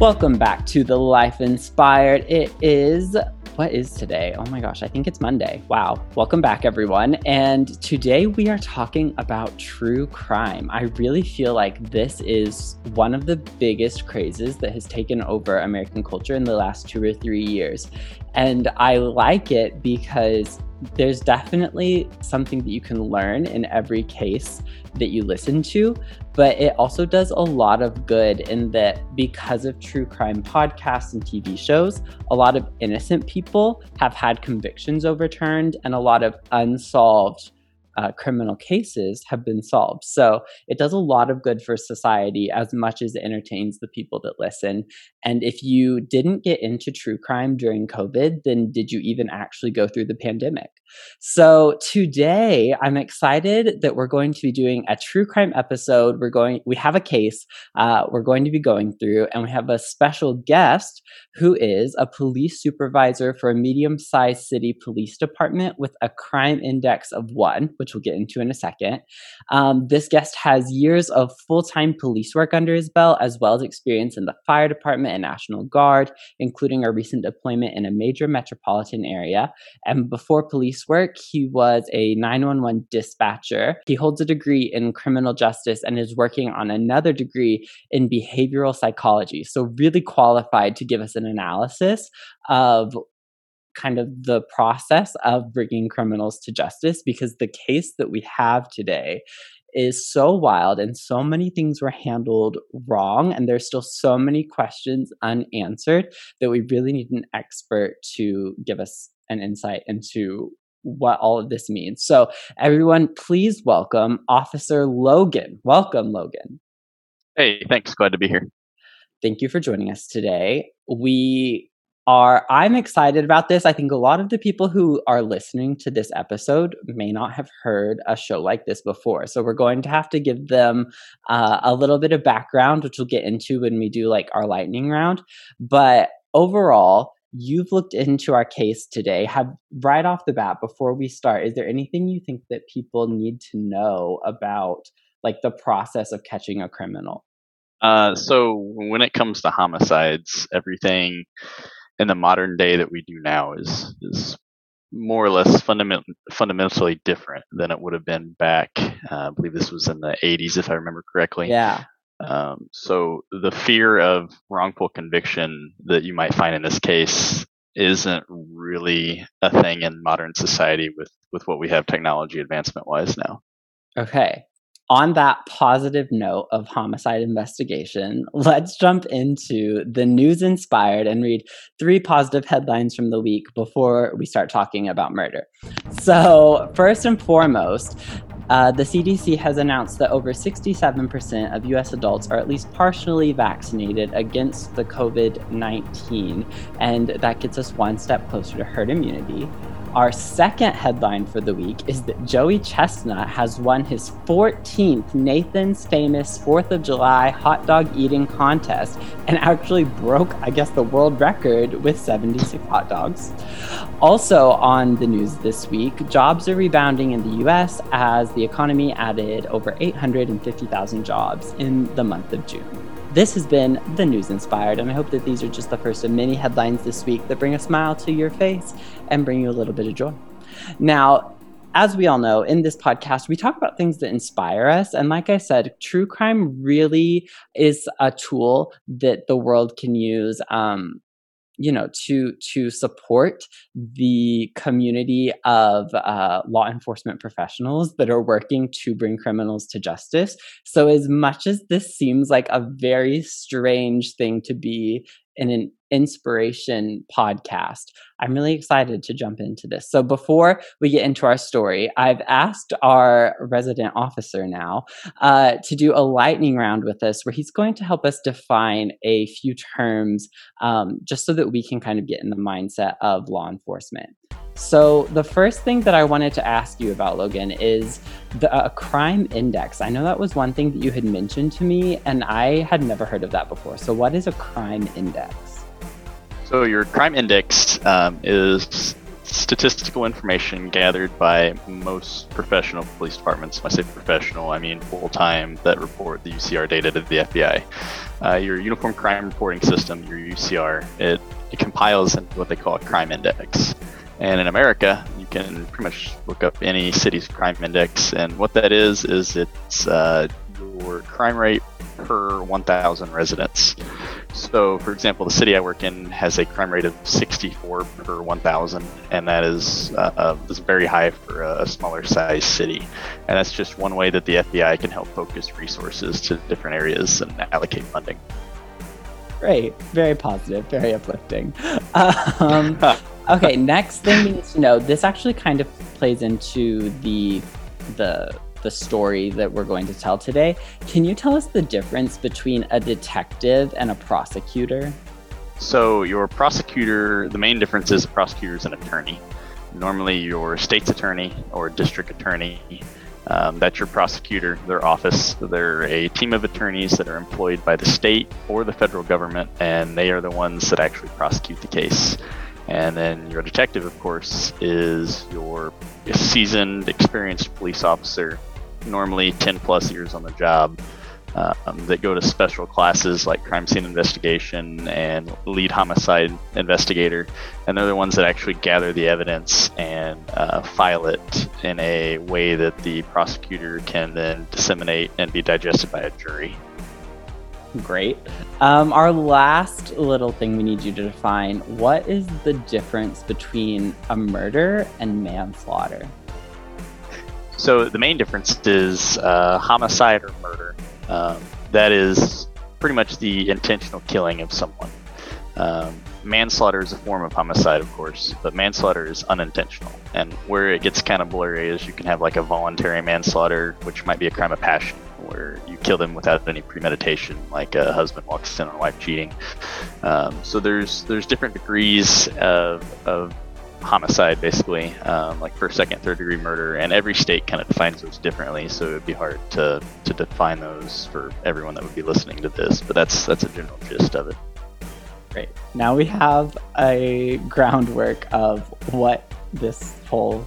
Welcome back to the Life Inspired. It is what is today? Oh my gosh, I think it's Monday. Wow. Welcome back, everyone. And today we are talking about true crime. I really feel like this is one of the biggest crazes that has taken over American culture in the last two or three years. And I like it because there's definitely something that you can learn in every case that you listen to, but it also does a lot of good in that because of true crime podcasts and TV shows, a lot of innocent people have had convictions overturned and a lot of unsolved uh, criminal cases have been solved. So it does a lot of good for society as much as it entertains the people that listen. And if you didn't get into true crime during COVID, then did you even actually go through the pandemic? So today I'm excited that we're going to be doing a true crime episode. We're going, we have a case uh, we're going to be going through, and we have a special guest who is a police supervisor for a medium sized city police department with a crime index of one, which we'll get into in a second. Um, this guest has years of full time police work under his belt, as well as experience in the fire department and National Guard, including a recent deployment in a major metropolitan area. And before police work. He was a 911 dispatcher. He holds a degree in criminal justice and is working on another degree in behavioral psychology. So, really qualified to give us an analysis of kind of the process of bringing criminals to justice because the case that we have today is so wild and so many things were handled wrong and there's still so many questions unanswered that we really need an expert to give us an insight into what all of this means. So, everyone, please welcome Officer Logan. Welcome, Logan. Hey, thanks. Glad to be here. Thank you for joining us today. We are, I'm excited about this. I think a lot of the people who are listening to this episode may not have heard a show like this before. So, we're going to have to give them uh, a little bit of background, which we'll get into when we do like our lightning round. But overall, you've looked into our case today have right off the bat before we start is there anything you think that people need to know about like the process of catching a criminal uh, so when it comes to homicides everything in the modern day that we do now is is more or less fundament, fundamentally different than it would have been back uh, i believe this was in the 80s if i remember correctly yeah um, so the fear of wrongful conviction that you might find in this case isn't really a thing in modern society with with what we have technology advancement wise now. Okay. On that positive note of homicide investigation, let's jump into the news inspired and read three positive headlines from the week before we start talking about murder. So, first and foremost, uh, the CDC has announced that over 67% of US adults are at least partially vaccinated against the COVID 19, and that gets us one step closer to herd immunity. Our second headline for the week is that Joey Chestnut has won his 14th Nathan's Famous 4th of July hot dog eating contest and actually broke, I guess, the world record with 76 hot dogs. Also, on the news this week, jobs are rebounding in the US as the economy added over 850,000 jobs in the month of June. This has been the News Inspired, and I hope that these are just the first of many headlines this week that bring a smile to your face and bring you a little bit of joy. Now, as we all know, in this podcast, we talk about things that inspire us. And like I said, true crime really is a tool that the world can use um, you know to to support the community of uh, law enforcement professionals that are working to bring criminals to justice. So as much as this seems like a very strange thing to be in an inspiration podcast. I'm really excited to jump into this. So, before we get into our story, I've asked our resident officer now uh, to do a lightning round with us where he's going to help us define a few terms um, just so that we can kind of get in the mindset of law enforcement. So, the first thing that I wanted to ask you about, Logan, is the uh, crime index. I know that was one thing that you had mentioned to me, and I had never heard of that before. So, what is a crime index? So, your crime index um, is statistical information gathered by most professional police departments. When I say professional, I mean full time that report the UCR data to the FBI. Uh, your Uniform Crime Reporting System, your UCR, it, it compiles into what they call a crime index. And in America, you can pretty much look up any city's crime index. And what that is, is it's uh, your crime rate per 1,000 residents. So, for example, the city I work in has a crime rate of 64 per 1,000, and that is, uh, uh, is very high for a smaller size city. And that's just one way that the FBI can help focus resources to different areas and allocate funding. Great, very positive, very uplifting. Um, okay, next thing we need to know. This actually kind of plays into the the the story that we're going to tell today. Can you tell us the difference between a detective and a prosecutor? So, your prosecutor, the main difference is a prosecutor is an attorney. Normally, your state's attorney or district attorney, um, that's your prosecutor, their office. They're a team of attorneys that are employed by the state or the federal government, and they are the ones that actually prosecute the case. And then your detective, of course, is your seasoned, experienced police officer normally 10 plus years on the job um, that go to special classes like crime scene investigation and lead homicide investigator. And they're the ones that actually gather the evidence and uh, file it in a way that the prosecutor can then disseminate and be digested by a jury. Great. Um, our last little thing we need you to define what is the difference between a murder and manslaughter? So the main difference is uh, homicide or murder. Um, that is pretty much the intentional killing of someone. Um, manslaughter is a form of homicide, of course, but manslaughter is unintentional. And where it gets kind of blurry is you can have like a voluntary manslaughter, which might be a crime of passion, where you kill them without any premeditation, like a husband walks in on a wife cheating. Um, so there's there's different degrees of, of homicide, basically, um, like first, second, third degree murder, and every state kind of defines those differently. So it'd be hard to, to define those for everyone that would be listening to this. But that's that's a general gist of it. Great. Now we have a groundwork of what this whole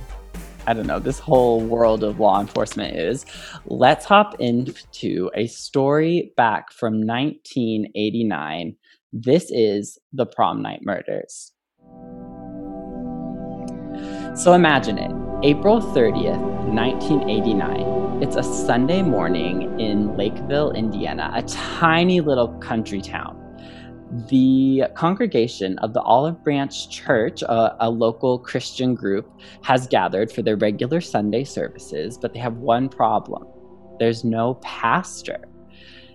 I don't know, this whole world of law enforcement is. Let's hop into a story back from 1989. This is the prom night murders. So imagine it April 30th, 1989. It's a Sunday morning in Lakeville, Indiana, a tiny little country town. The congregation of the Olive Branch Church, a, a, local Christian group, has gathered for their regular Sunday services, but they have one problem there's no pastor.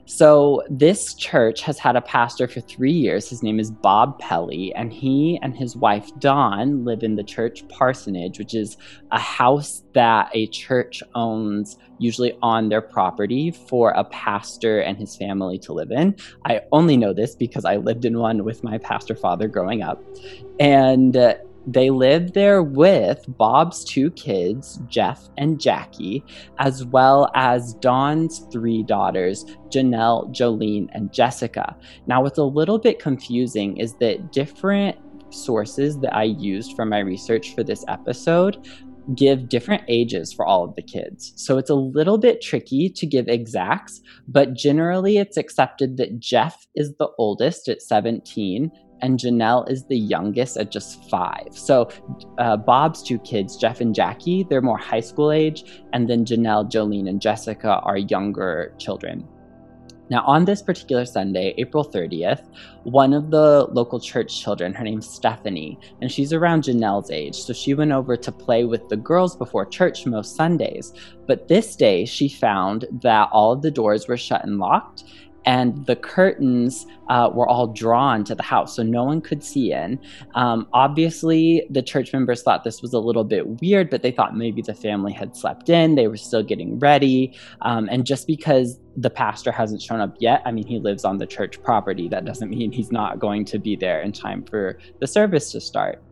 So, this church has had a pastor for three years. His name is Bob Pelley, and he and his wife Dawn live in the church parsonage, which is a house that a church owns, usually on their property, for a pastor and his family to live in. I only know this because I lived in one with my pastor father growing up. And uh, they lived there with Bob's two kids, Jeff and Jackie, as well as Dawn's three daughters, Janelle, Jolene, and Jessica. Now, what's a little bit confusing is that different sources that I used for my research for this episode give different ages for all of the kids. So it's a little bit tricky to give exacts, but generally it's accepted that Jeff is the oldest at 17, and Janelle is the youngest at just five. So uh, Bob's two kids, Jeff and Jackie, they're more high school age, and then Janelle, Jolene, and Jessica are younger children. Now, on this particular Sunday, April 30th, one of the local church children, her name's Stephanie, and she's around Janelle's age, so she went over to play with the girls before church most Sundays. But this day, she found that all of the doors were shut and locked, and the curtains uh, were all drawn to the house, so no one could see in. Um, obviously, the church members thought this was a little bit weird, but they thought maybe the family had slept in, they were still getting ready. Um, and just because the pastor hasn't shown up yet, I mean, he lives on the church property, that doesn't mean he's not going to be there in time for the service to start.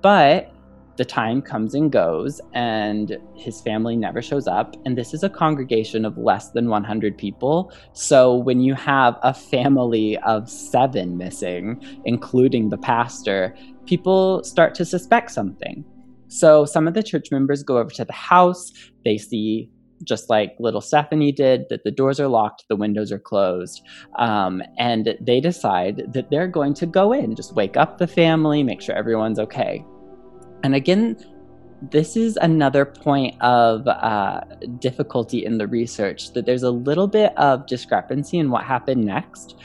But the time comes and goes, and his family never shows up. And this is a congregation of less than 100 people. So when you have a family of seven missing, including the pastor, people start to suspect something. So some of the church members go over to the house. They see just like little Stephanie did, that the doors are locked, the windows are closed. Um, and they decide that they're going to go in, just wake up the family, make sure everyone's okay. And again, this is another point of uh, difficulty in the research that there's a little bit of discrepancy in what happened next,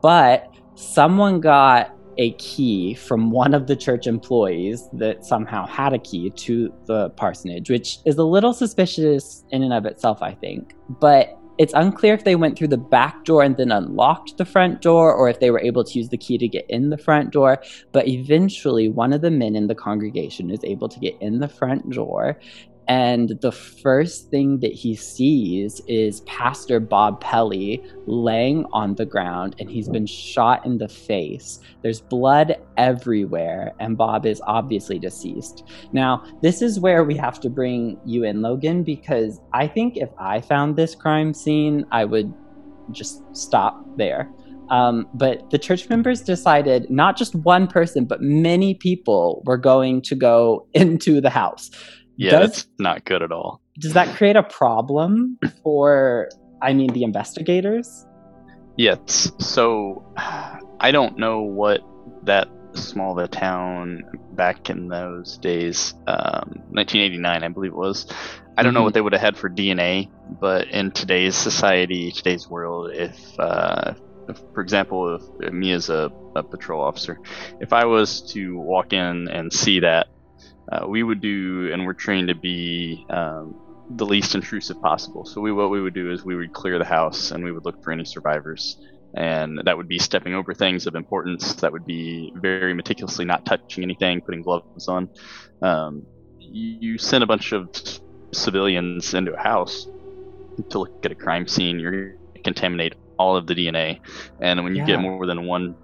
but someone got a key from one of the church employees that somehow had a key to the parsonage, which is a little suspicious in and of itself, I think. But it's unclear if they went through the back door and then unlocked the front door or if they were able to use the key to get in the front door. But eventually, one of the men in the congregation is able to get in the front door and the first thing that he sees is Pastor Bob Pelley laying on the ground and he's been shot in the face. There's blood everywhere, and Bob is obviously deceased. Now, this is where we have to bring you in, Logan, because I think if I found this crime scene, I would just stop there. Um, but the church members decided not just one person, but many people were going to go into the house. Yeah, does, that's not good at all. Does that create a problem for, I mean, the investigators? Yes. So I don't know what that small of a town back in those days, um, 1989, I believe it was. I don't mm-hmm. know what they would have had for DNA, but in today's society, today's world, if, uh, if for example, if, if me as a, a patrol officer, if I was to walk in and see that uh, we would do, and we're trained to be um, the least intrusive possible. So we, what we would do is we would clear the house and we would look for any survivors. And that would be stepping over things of importance. That would be very meticulously not touching anything, putting gloves on. Um, you, send a bunch of civilians into a house to look at a crime scene. You're going to contaminate all of the DNA. And when you yeah. get more than one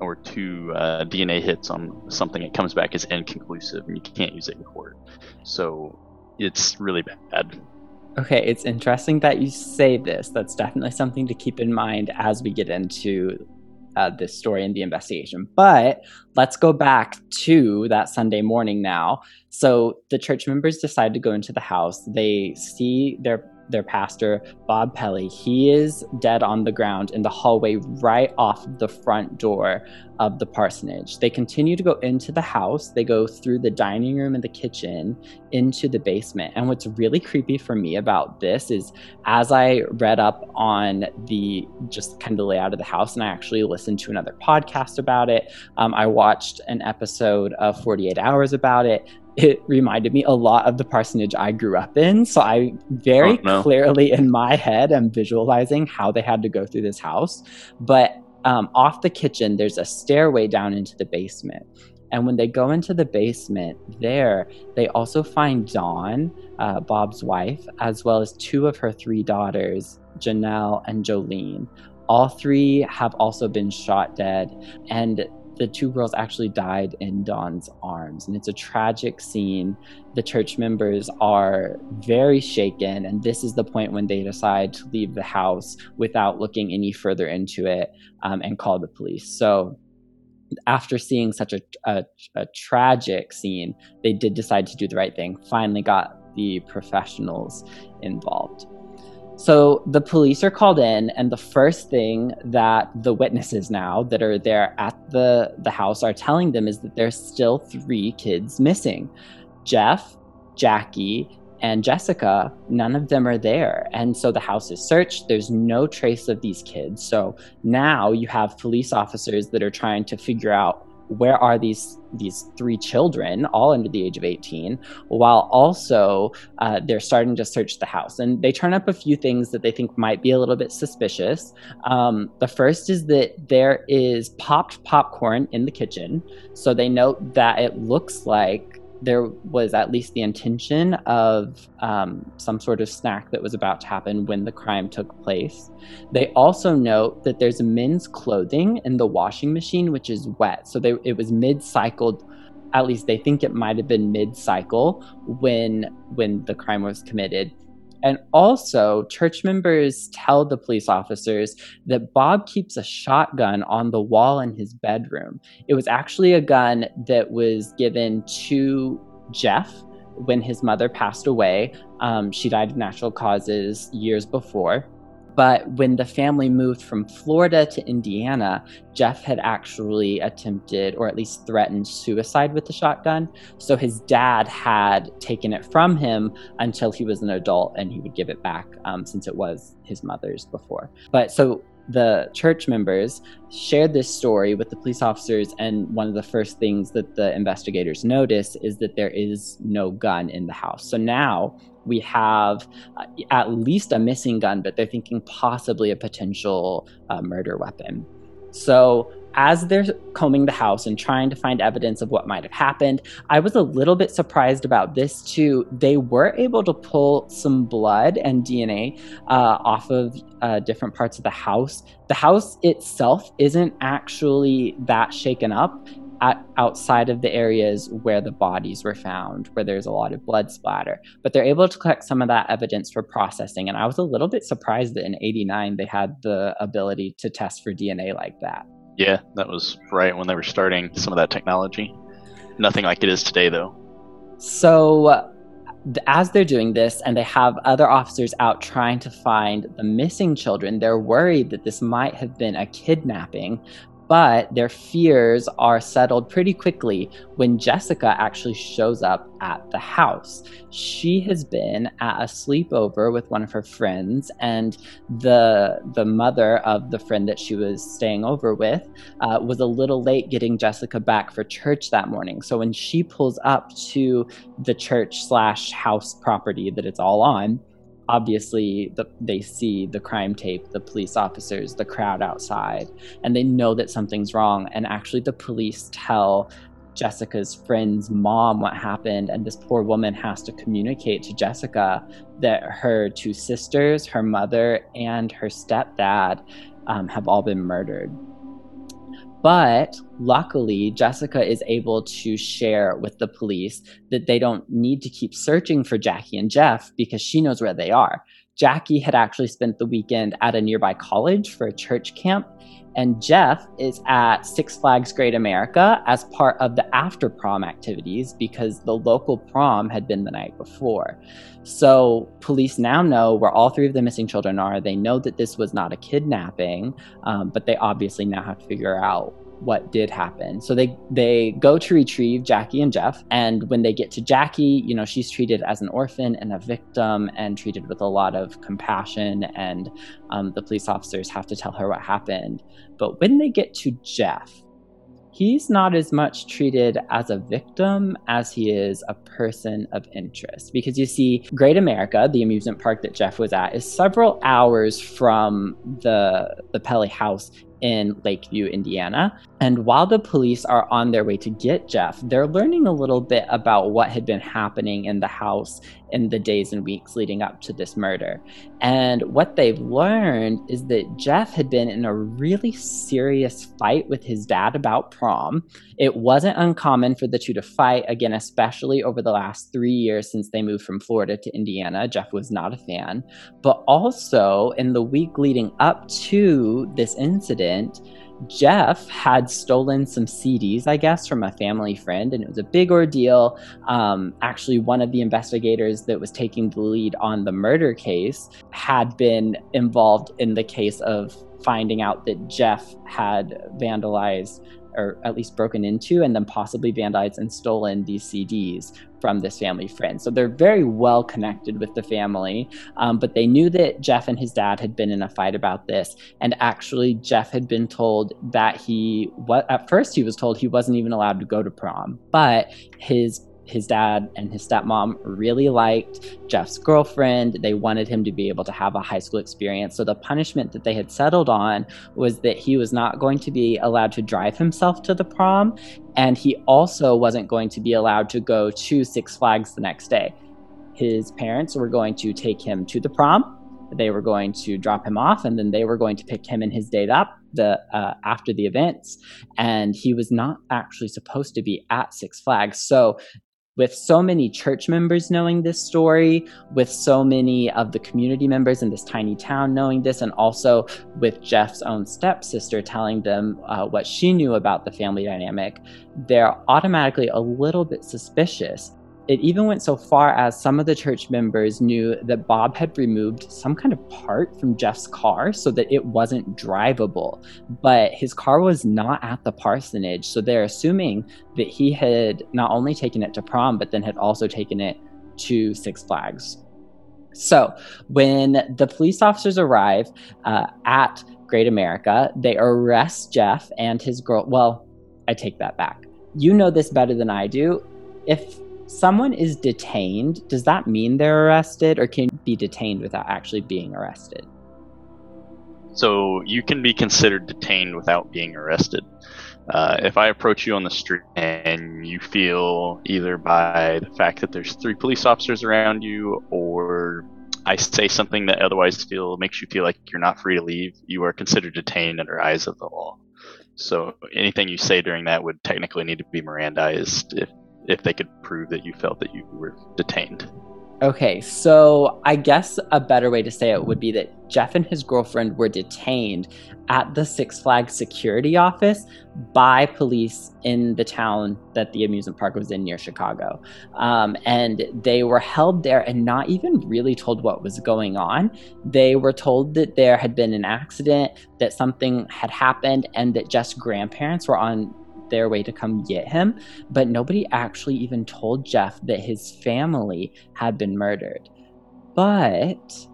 or two uh, DNA hits on something, it comes back as inconclusive, and you can't use it in court. So it's really bad. Okay, it's interesting that you say this. That's definitely something to keep in mind as we get into uh, this story and the investigation. But let's go back to that Sunday morning now. So the church members decide to go into the house. They see their their pastor, Bob Pelley. He is dead on the ground in the hallway right off the front door of the parsonage. They continue to go into the house. They go through the dining room and the kitchen into the basement. And what's really creepy for me about this is as I read up on the just kind of layout of the house, and I actually listened to another podcast about it, um, I watched an episode of 48 Hours about it it reminded me a lot of the parsonage I grew up in. So I very oh, no. clearly in my head am visualizing how they had to go through this house. But um, off the kitchen, there's a stairway down into the basement. And when they go into the basement, there they also find Dawn, uh, Bob's wife, as well as two of her three daughters, Janelle and Jolene. All three have also been shot dead. And the two girls actually died in Dawn's arms. And it's a tragic scene. The church members are very shaken. And this is the point when they decide to leave the house without looking any further into it um, and call the police. So, after seeing such a, a, a tragic scene, they did decide to do the right thing, finally got the professionals involved. So the police are called in, and the first thing that the witnesses now that are there at the, the house are telling them is that there's still three kids missing Jeff, Jackie, and Jessica. None of them are there. And so the house is searched. There's no trace of these kids. So now you have police officers that are trying to figure out where are these these three children all under the age of 18 while also uh, they're starting to search the house. And they turn up a few things that they think might be a little bit suspicious. Um, the first is that there is popped popcorn in the kitchen. So they note that it looks like there was at least the intention of um, some sort of snack that was about to happen when the crime took place. They also note that there's men's clothing in the washing machine, which is wet. So they, it was mid cycled. At least they think it might have been mid cycle when when the crime was committed. And also, church members tell the police officers that Bob keeps a shotgun on the wall in his bedroom. It was actually a gun that was given to Jeff when his mother passed away. Um, she died of natural causes years before. But when the family moved from Florida to Indiana, Jeff had actually attempted or at least threatened suicide with the shotgun. So his dad had taken it from him until he was an adult and he would give it back um, since it was his mother's before. But so the church members shared this story with the police officers, and one of the first things that the investigators notice is that there is no gun in the house. So now we have uh, at least a missing gun, but they're thinking possibly a potential uh, murder weapon. So as they're combing the house and trying to find evidence of what might have happened, I was a little bit surprised about this too. They were able to pull some blood and DNA uh, off of uh, different parts of the house. The house itself isn't actually that shaken up. At, outside of the areas where the bodies were found, where there's a lot of blood splatter. But they're able to collect some of that evidence for processing. And I was a little bit surprised that in 89 they had the ability to test for DNA like that. Yeah, that was right when they were starting some of that technology. Nothing like it is today, though. So, as they're doing this and they have other officers out trying to find the missing children, they're worried that this might have been a kidnapping but their fears are settled pretty quickly when Jessica actually shows up at the house. She has been at a sleepover with one of her friends, and the the mother of the friend that she was staying over with uh, was a little late getting Jessica back for church that morning. So when she pulls up to the church slash house property that it's all on, obviously the, they see the crime tape the police officers the crowd outside and they know that something's wrong. And actually the police tell jessica's friend's mom what happened and this poor woman has to communicate to jessica that her two sisters her mother and her stepdad um, have all been murdered but luckily, Jessica is able to share with the police that they don't need to keep searching for Jackie and Jeff because she knows where they are. Jackie had actually spent the weekend at a nearby college for a church camp, and Jeff is at Six Flags Great America as part of the after prom activities because the local prom had been the night before. So, police now know where all three of the missing children are. They know that this was not a kidnapping, um, but they obviously now have to figure out what did happen. So they they go to retrieve Jackie and Jeff, and when they get to Jackie, you know she's treated as an orphan and a victim, and treated with a lot of compassion. And um, the police officers have to tell her what happened. But when they get to Jeff, he's not as much treated as a victim as he is a person of interest. Because you see, Great America, the amusement park that Jeff was at, is several hours from the the Pelley house in Lakeview, Indiana. And while the police are on their way to get Jeff, they're learning a little bit about what had been happening in the house in the days and weeks leading up to this murder. And what they've learned is that Jeff had been in a really serious fight with his dad about prom. It wasn't uncommon for the two to fight, again, especially over the last three years since they moved from Florida to Indiana. Jeff was not a fan. But also, in the week leading up to this incident, Jeff had stolen some CDs, I guess, from a family friend, and it was a big ordeal. Um, actually, one of the investigators that was taking the lead on the murder case had been involved in the case of finding out that Jeff had vandalized or at least broken into and then possibly vandalized and stolen these CDs from this family friend. So they're very well connected with the family, um, but they knew that Jeff and his dad had been in a fight about this. And actually, Jeff had been told that he, what at first he was told he wasn't even allowed to go to prom, but his his dad and his stepmom really liked Jeff's girlfriend. They wanted him to be able to have a high school experience. So the punishment that they had settled on was that he was not going to be allowed to drive himself to the prom. And he also wasn't going to be allowed to go to Six Flags the next day. His parents were going to take him to the prom. They were going to drop him off, and then they were going to pick him and his date up the uh, after the events. And he was not actually supposed to be at Six Flags. So with so many church members knowing this story, with so many of the community members in this tiny town knowing this, and also with Jeff's own stepsister telling them uh, what she knew about the family dynamic, they're automatically a little bit suspicious. It even went so far as some of the church members knew that Bob had removed some kind of part from Jeff's car so that it wasn't drivable. But his car was not at the parsonage. So they're assuming that he had not only taken it to prom, but then had also taken it to Six Flags. So when the police officers arrive uh, at Great America, they arrest Jeff and his girl. Well, I take that back. You know this better than I do. If someone is detained, does that mean they're arrested or can be detained without actually being arrested? So you can be considered detained without being arrested. Uh, if I approach you on the street and you feel either by the fact that there's three police officers around you or I say something that otherwise feel makes you feel like you're not free to leave, you are considered detained under eyes of the law. So anything you say during that would technically need to be Mirandized if if they could prove that you felt that you were detained. Okay, so I guess a better way to say it would be that Jeff and his girlfriend were detained at the Six Flags security office by police in the town that the amusement park was in near Chicago. Um, and they were held there and not even really told what was going on. They were told that there had been an accident, that something had happened, and that Jeff's grandparents were on their way to come get him, but nobody actually even told Jeff that his family had been murdered. But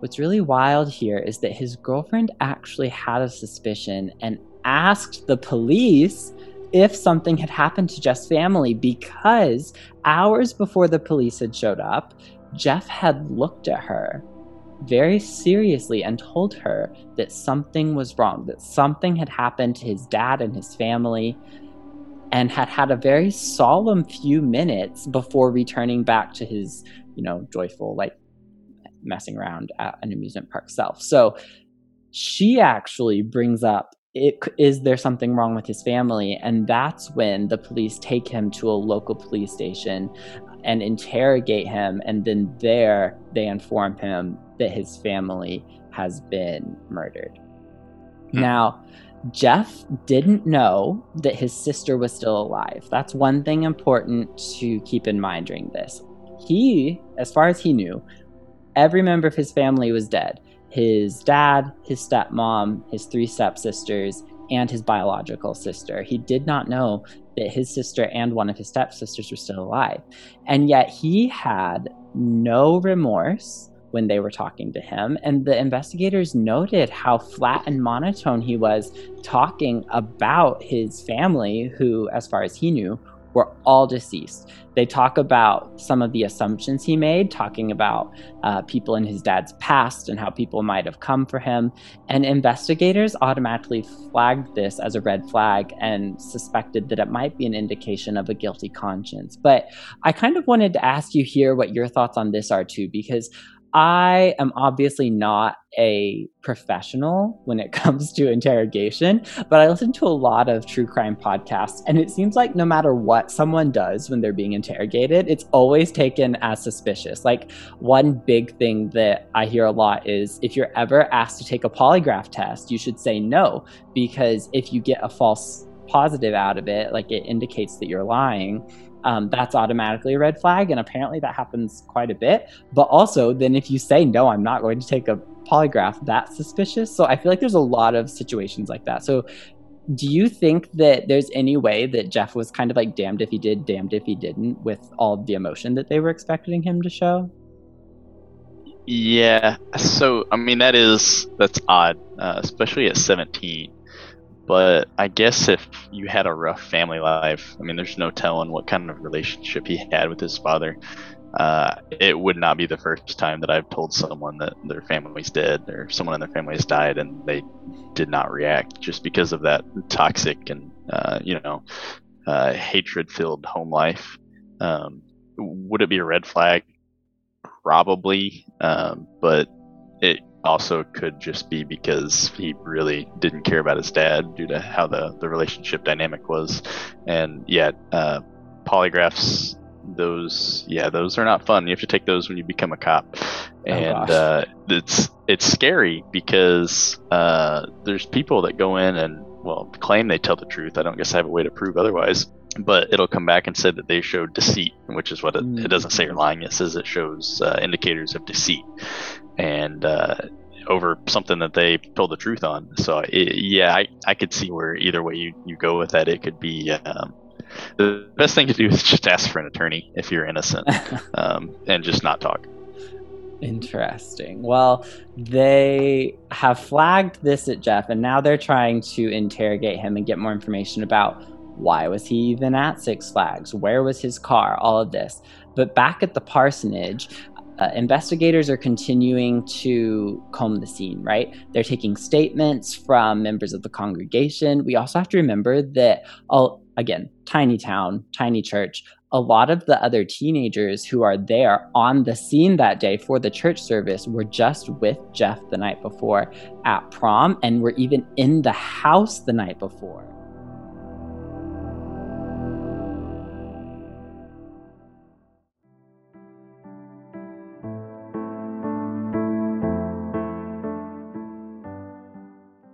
what's really wild here is that his girlfriend actually had a suspicion and asked the police if something had happened to Jeff's family because hours before the police had showed up, Jeff had looked at her very seriously and told her that something was wrong, that something had happened to his dad and his family, and had had a very solemn few minutes before returning back to his, you know, joyful, like messing around at an amusement park self. So she actually brings up it, is there something wrong with his family? And that's when the police take him to a local police station and interrogate him. And then there they inform him that his family has been murdered. Hmm. Now, Jeff didn't know that his sister was still alive. That's one thing important to keep in mind during this. He, as far as he knew, every member of his family was dead his dad, his stepmom, his three stepsisters, and his biological sister. He did not know that his sister and one of his stepsisters were still alive. And yet he had no remorse when they were talking to him. And the investigators noted how flat and monotone he was talking about his family, who, as far as he knew, were all deceased. They talk about some of the assumptions he made, talking about uh, people in his dad's past and how people might have come for him. And investigators automatically flagged this as a red flag and suspected that it might be an indication of a guilty conscience. But I kind of wanted to ask you here what your thoughts on this are too, because I am obviously not a professional when it comes to interrogation, but I listen to a lot of true crime podcasts, and it seems like no matter what someone does when they're being interrogated, it's always taken as suspicious. Like, one big thing that I hear a lot is if you're ever asked to take a polygraph test, you should say no, because if you get a false positive out of it, like it indicates that you're lying um, that's automatically a red flag. And apparently that happens quite a bit. But also, then if you say, no, I'm not going to take a polygraph, that's suspicious. So I feel like there's a lot of situations like that. So do you think that there's any way that Jeff was kind of like damned if he did, damned if he didn't with all the emotion that they were expecting him to show? Yeah. So, I mean, that is, that's odd, uh, especially at 17 but I guess if you had a rough family life, I mean, there's no telling what kind of relationship he had with his father. Uh, it would not be the first time that I've told someone that their family's dead or someone in their family has died and they did not react just because of that toxic and, uh, you know, uh, hatred filled home life. Um, would it be a red flag? Probably. Um, but it also could just be because he really didn't care about his dad due to how the, the relationship dynamic was. And yet, uh, polygraphs, those, yeah, those are not fun. You have to take those when you become a cop. Oh, and oh, uh, it's it's scary because uh, there's people that go in and well claim they tell the truth. I don't guess I have a way to prove otherwise. but it'll come back and say that they showed deceit, which is what it, it doesn't say you're lying. It says it shows uh, indicators of deceit, and uh, over something that they told the truth on. So it, yeah, I, I could see where either way you, you go with that, it could be. Um, the best thing to do is just ask for an attorney if you're innocent, um, and just not talk. Interesting. Well, they have flagged this at Jeff, and now they're trying to interrogate him and get more information about why was he even at Six Flags, where was his car, all of this. But back at the parsonage, uh, investigators are continuing to comb the scene. Right? They're taking statements from members of the congregation. We also have to remember that, oh, again, tiny town, tiny church a lot of the other teenagers who are there on the scene that day for the church service were just with Jeff the night before at prom and were even in the house the night before.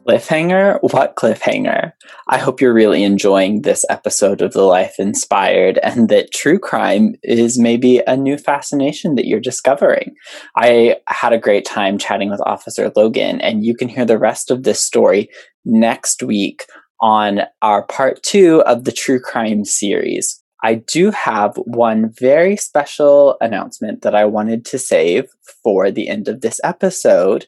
Cliffhanger? What cliffhanger? I hope you're really enjoying this episode of The Life Inspired and that true crime is maybe a new fascination that you're discovering. I had a great time chatting with Officer Logan, and you can hear the rest of this story next week on our part two of the true crime series. I do have one very special announcement that I wanted to save for the end of this episode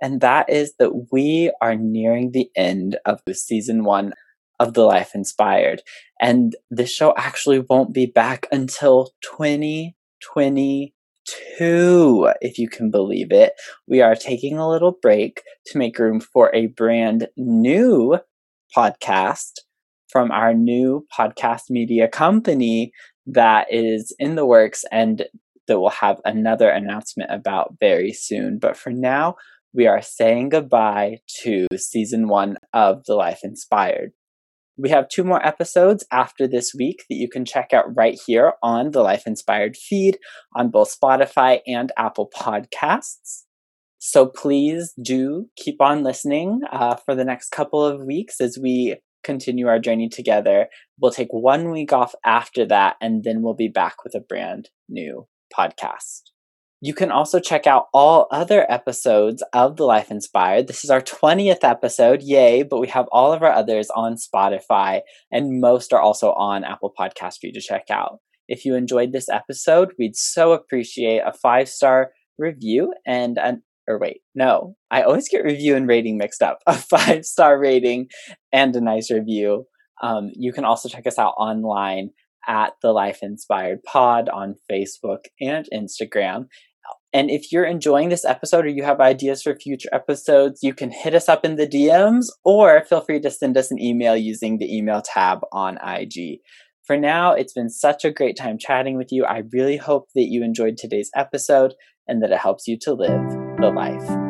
and that is that we are nearing the end of the season one of The Life Inspired. And this show actually won't be back until 2022, if you can believe it. We are taking a little break to make room for a brand new podcast from our new podcast media company that is in the works and that we'll have another announcement about very soon. But for now, we are saying goodbye to season one of The Life Inspired. We have two more episodes after this week that you can check out right here on the Life Inspired feed on both Spotify and Apple Podcasts. So please do keep on listening uh, for the next couple of weeks as we continue our journey together. We'll take one week off after that, and then we'll be back with a brand new podcast. You can also check out all other episodes of The Life Inspired. This is our 20th episode, yay, but we have all of our others on Spotify, and most are also on Apple Podcast for you to check out. If you enjoyed this episode, we'd so appreciate a five star review and an or wait, no, I always get review and rating mixed up. A five star rating and a nice review. Um, you can also check us out online at the Life Inspired Pod on Facebook and Instagram. And if you're enjoying this episode or you have ideas for future episodes, you can hit us up in the DMs or feel free to send us an email using the email tab on IG. For now, it's been such a great time chatting with you. I really hope that you enjoyed today's episode and that it helps you to live the life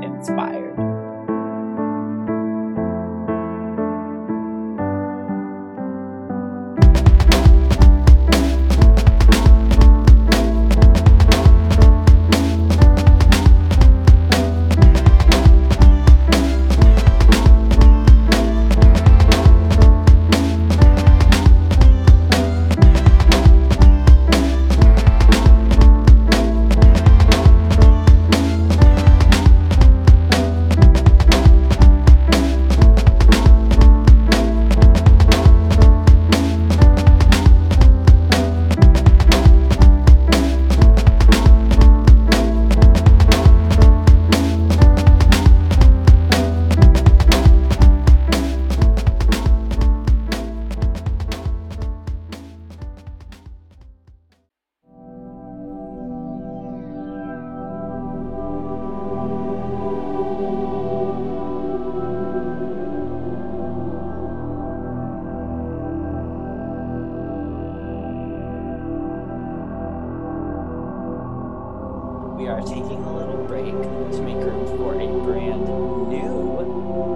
we are taking a little break to make room for a brand new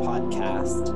podcast.